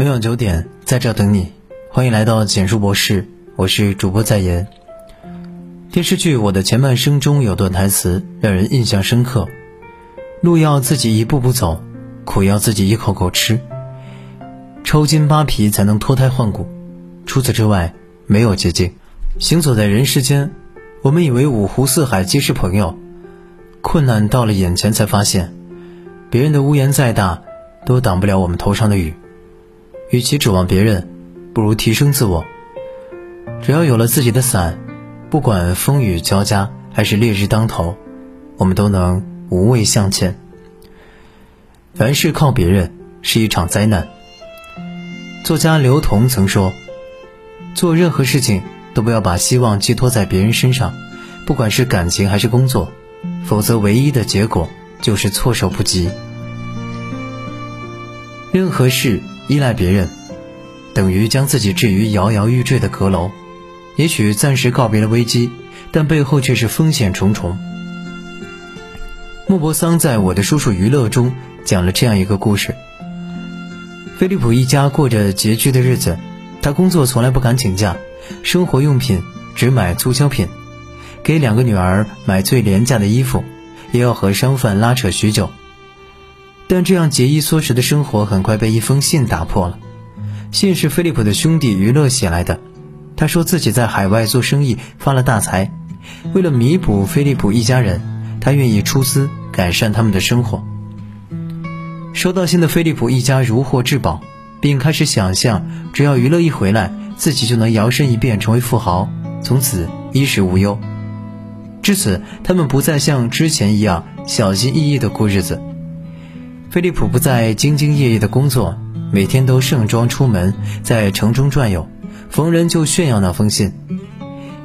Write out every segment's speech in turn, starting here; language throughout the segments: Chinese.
每晚九点，在这等你。欢迎来到简述博士，我是主播在言。电视剧《我的前半生》中有段台词让人印象深刻：“路要自己一步步走，苦要自己一口口吃，抽筋扒皮才能脱胎换骨。除此之外，没有捷径。行走在人世间，我们以为五湖四海皆是朋友，困难到了眼前才发现，别人的屋檐再大，都挡不了我们头上的雨。与其指望别人。”不如提升自我。只要有了自己的伞，不管风雨交加还是烈日当头，我们都能无畏向前。凡事靠别人是一场灾难。作家刘同曾说：“做任何事情都不要把希望寄托在别人身上，不管是感情还是工作，否则唯一的结果就是措手不及。任何事依赖别人。”等于将自己置于摇摇欲坠的阁楼，也许暂时告别了危机，但背后却是风险重重。莫泊桑在《我的叔叔于乐》中讲了这样一个故事：菲利普一家过着拮据的日子，他工作从来不敢请假，生活用品只买促销品，给两个女儿买最廉价的衣服，也要和商贩拉扯许久。但这样节衣缩食的生活很快被一封信打破了。信是菲利普的兄弟于勒写来的，他说自己在海外做生意发了大财，为了弥补菲利普一家人，他愿意出资改善他们的生活。收到信的菲利普一家如获至宝，并开始想象，只要于勒一回来，自己就能摇身一变成为富豪，从此衣食无忧。至此，他们不再像之前一样小心翼翼地过日子。菲利普不再兢兢业业地工作。每天都盛装出门，在城中转悠，逢人就炫耀那封信。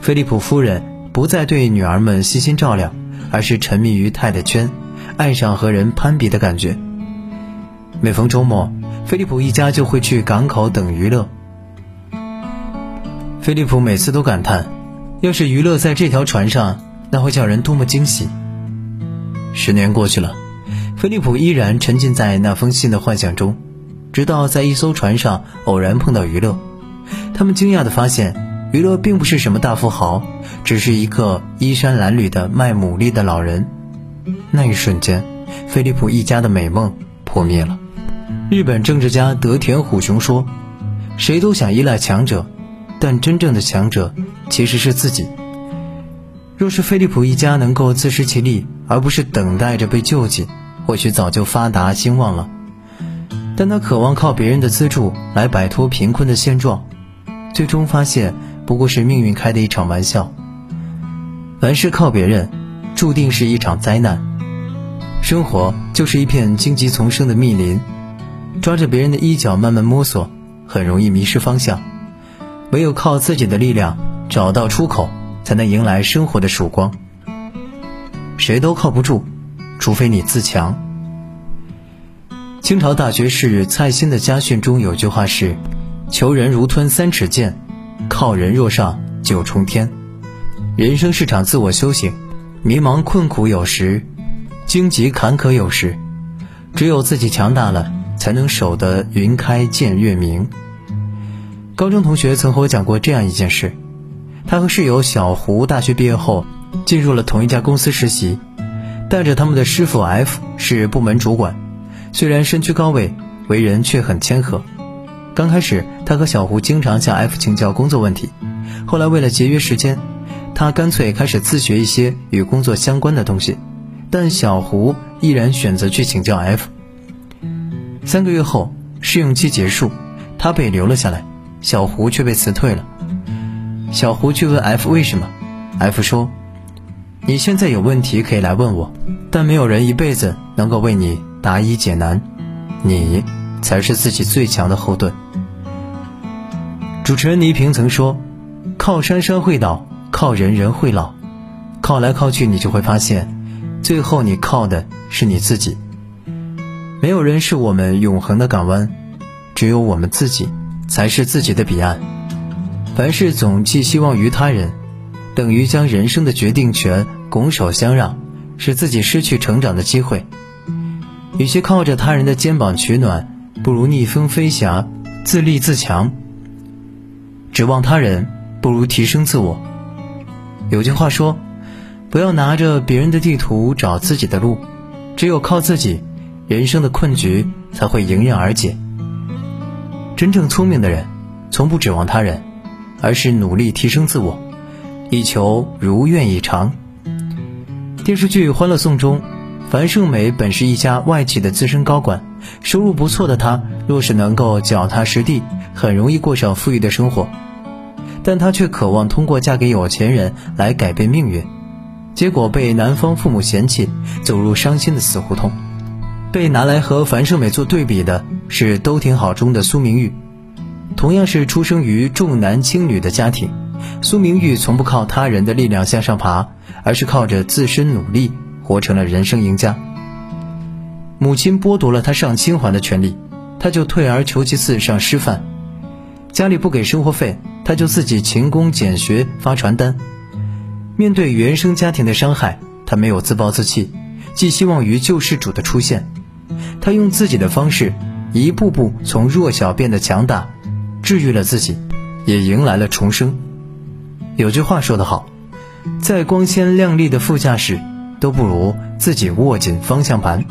菲利普夫人不再对女儿们悉心照料，而是沉迷于太太圈，爱上和人攀比的感觉。每逢周末，菲利普一家就会去港口等娱乐。菲利普每次都感叹，要是娱乐在这条船上，那会叫人多么惊喜。十年过去了，菲利普依然沉浸在那封信的幻想中。直到在一艘船上偶然碰到娱乐，他们惊讶地发现，娱乐并不是什么大富豪，只是一个衣衫褴褛的卖牡蛎的老人。那一瞬间，菲利普一家的美梦破灭了。日本政治家德田虎雄说：“谁都想依赖强者，但真正的强者其实是自己。若是菲利普一家能够自食其力，而不是等待着被救济，或许早就发达兴旺了。”但他渴望靠别人的资助来摆脱贫困的现状，最终发现不过是命运开的一场玩笑。凡事靠别人，注定是一场灾难。生活就是一片荆棘丛生的密林，抓着别人的衣角慢慢摸索，很容易迷失方向。唯有靠自己的力量找到出口，才能迎来生活的曙光。谁都靠不住，除非你自强。清朝大学士蔡新的家训中有句话是：“求人如吞三尺剑，靠人若上九重天。”人生是场自我修行，迷茫困苦有时，荆棘坎坷有时，只有自己强大了，才能守得云开见月明。高中同学曾和我讲过这样一件事：他和室友小胡大学毕业后，进入了同一家公司实习，带着他们的师傅 F 是部门主管。虽然身居高位，为人却很谦和。刚开始，他和小胡经常向 F 请教工作问题。后来，为了节约时间，他干脆开始自学一些与工作相关的东西。但小胡依然选择去请教 F。三个月后，试用期结束，他被留了下来，小胡却被辞退了。小胡去问 F 为什么，F 说：“你现在有问题可以来问我，但没有人一辈子能够为你。”答疑解难，你才是自己最强的后盾。主持人倪萍曾说：“靠山山会倒，靠人人会老，靠来靠去，你就会发现，最后你靠的是你自己。没有人是我们永恒的港湾，只有我们自己才是自己的彼岸。凡事总寄希望于他人，等于将人生的决定权拱手相让，使自己失去成长的机会。”与其靠着他人的肩膀取暖，不如逆风飞翔，自立自强。指望他人，不如提升自我。有句话说：“不要拿着别人的地图找自己的路，只有靠自己，人生的困局才会迎刃而解。”真正聪明的人，从不指望他人，而是努力提升自我，以求如愿以偿。电视剧《欢乐颂》中，樊胜美本是一家外企的资深高管，收入不错的她，若是能够脚踏实地，很容易过上富裕的生活。但她却渴望通过嫁给有钱人来改变命运，结果被男方父母嫌弃，走入伤心的死胡同。被拿来和樊胜美做对比的是《都挺好》中的苏明玉，同样是出生于重男轻女的家庭，苏明玉从不靠他人的力量向上爬，而是靠着自身努力活成了人生赢家。母亲剥夺了他上清华的权利，他就退而求其次上师范。家里不给生活费，他就自己勤工俭学发传单。面对原生家庭的伤害，他没有自暴自弃，寄希望于救世主的出现。他用自己的方式，一步步从弱小变得强大，治愈了自己，也迎来了重生。有句话说得好，再光鲜亮丽的副驾驶，都不如自己握紧方向盘。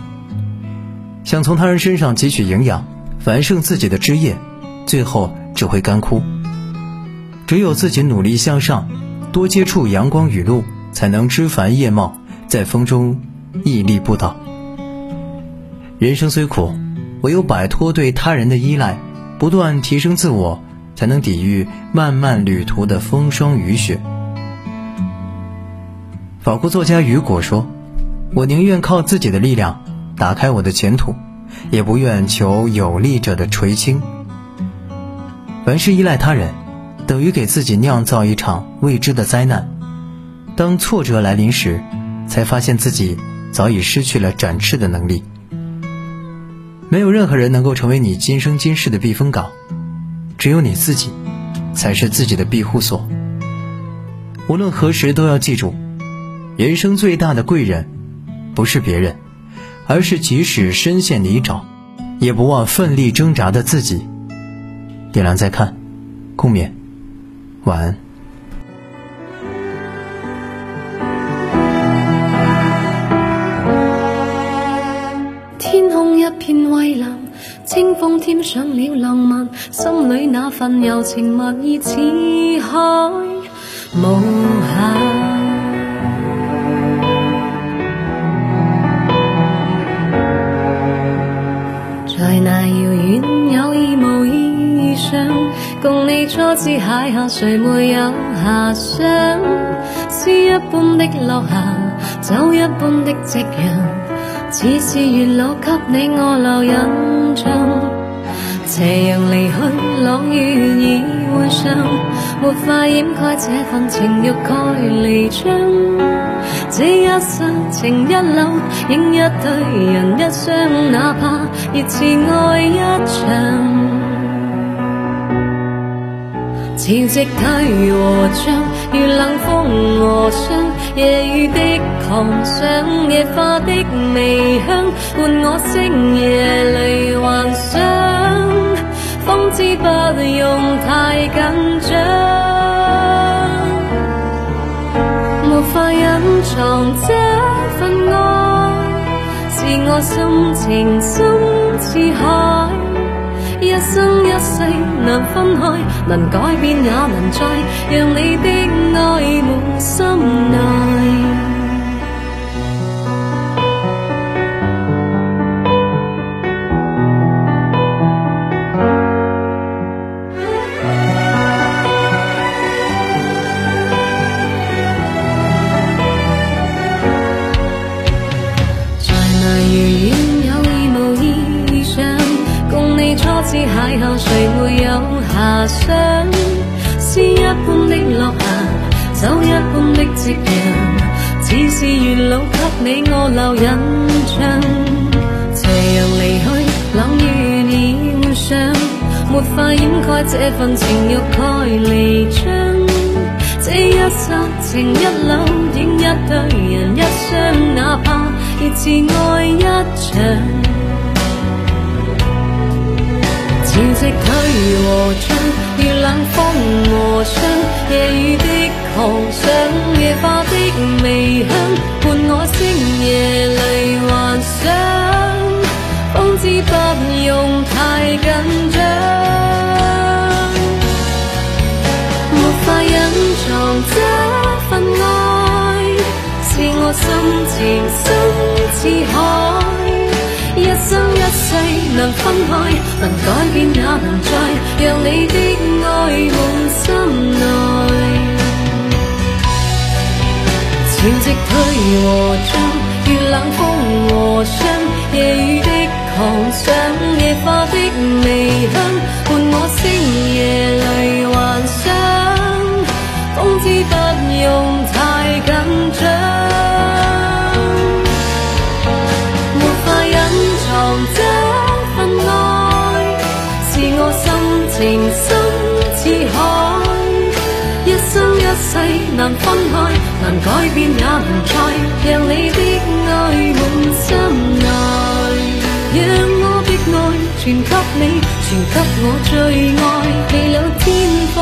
想从他人身上汲取营养，繁盛自己的枝叶，最后。只会干枯。只有自己努力向上，多接触阳光雨露，才能枝繁叶茂，在风中屹立不倒。人生虽苦，唯有摆脱对他人的依赖，不断提升自我，才能抵御漫漫旅途的风霜雨雪。法国作家雨果说：“我宁愿靠自己的力量打开我的前途，也不愿求有力者的垂青。”凡是依赖他人，等于给自己酿造一场未知的灾难。当挫折来临时，才发现自己早已失去了展翅的能力。没有任何人能够成为你今生今世的避风港，只有你自己，才是自己的庇护所。无论何时都要记住，人生最大的贵人，不是别人，而是即使深陷泥沼，也不忘奋力挣扎的自己。点亮再看，共勉，晚安。清风添上了浪漫，心里那份柔情蜜意似海无限。在那遥远有意无意上。共你初次邂逅，谁没有遐想？诗一般的落霞，酒一般的夕阳，似是月老给你我留印斜阳离去，朗月已回上，没法掩盖这份情欲盖弥彰。这一刹情一缕，影一对人一双，哪怕热炽爱一场。潮汐退和涨，如冷风和霜，夜雨的狂想，野花的微香，伴我星夜里情深似海。一生一世难分开，能改变也难再让你的爱满心内。邂逅，谁没有遐想？诗一般的落霞，酒一般的夕阳，似是月老给你我留印象。斜阳离去，冷雨已换上，没法掩盖这份情欲盖弥彰。这一刹情一缕，影一对人一双，哪怕热炽爱一场。潮汐退和春，遇冷风和霜，夜雨的狂想，夜花的微香，伴我星夜里幻想，方知不用太紧张，没法隐藏这份爱，是我心情深似海。一生一世能分开，能改变也能再让你的爱满心内。潮汐退和涨，遇冷风和霜，夜雨的狂想，夜花的微香，伴我星夜里让你的爱满心内，让我的爱全给你，全给我最爱，地老天荒。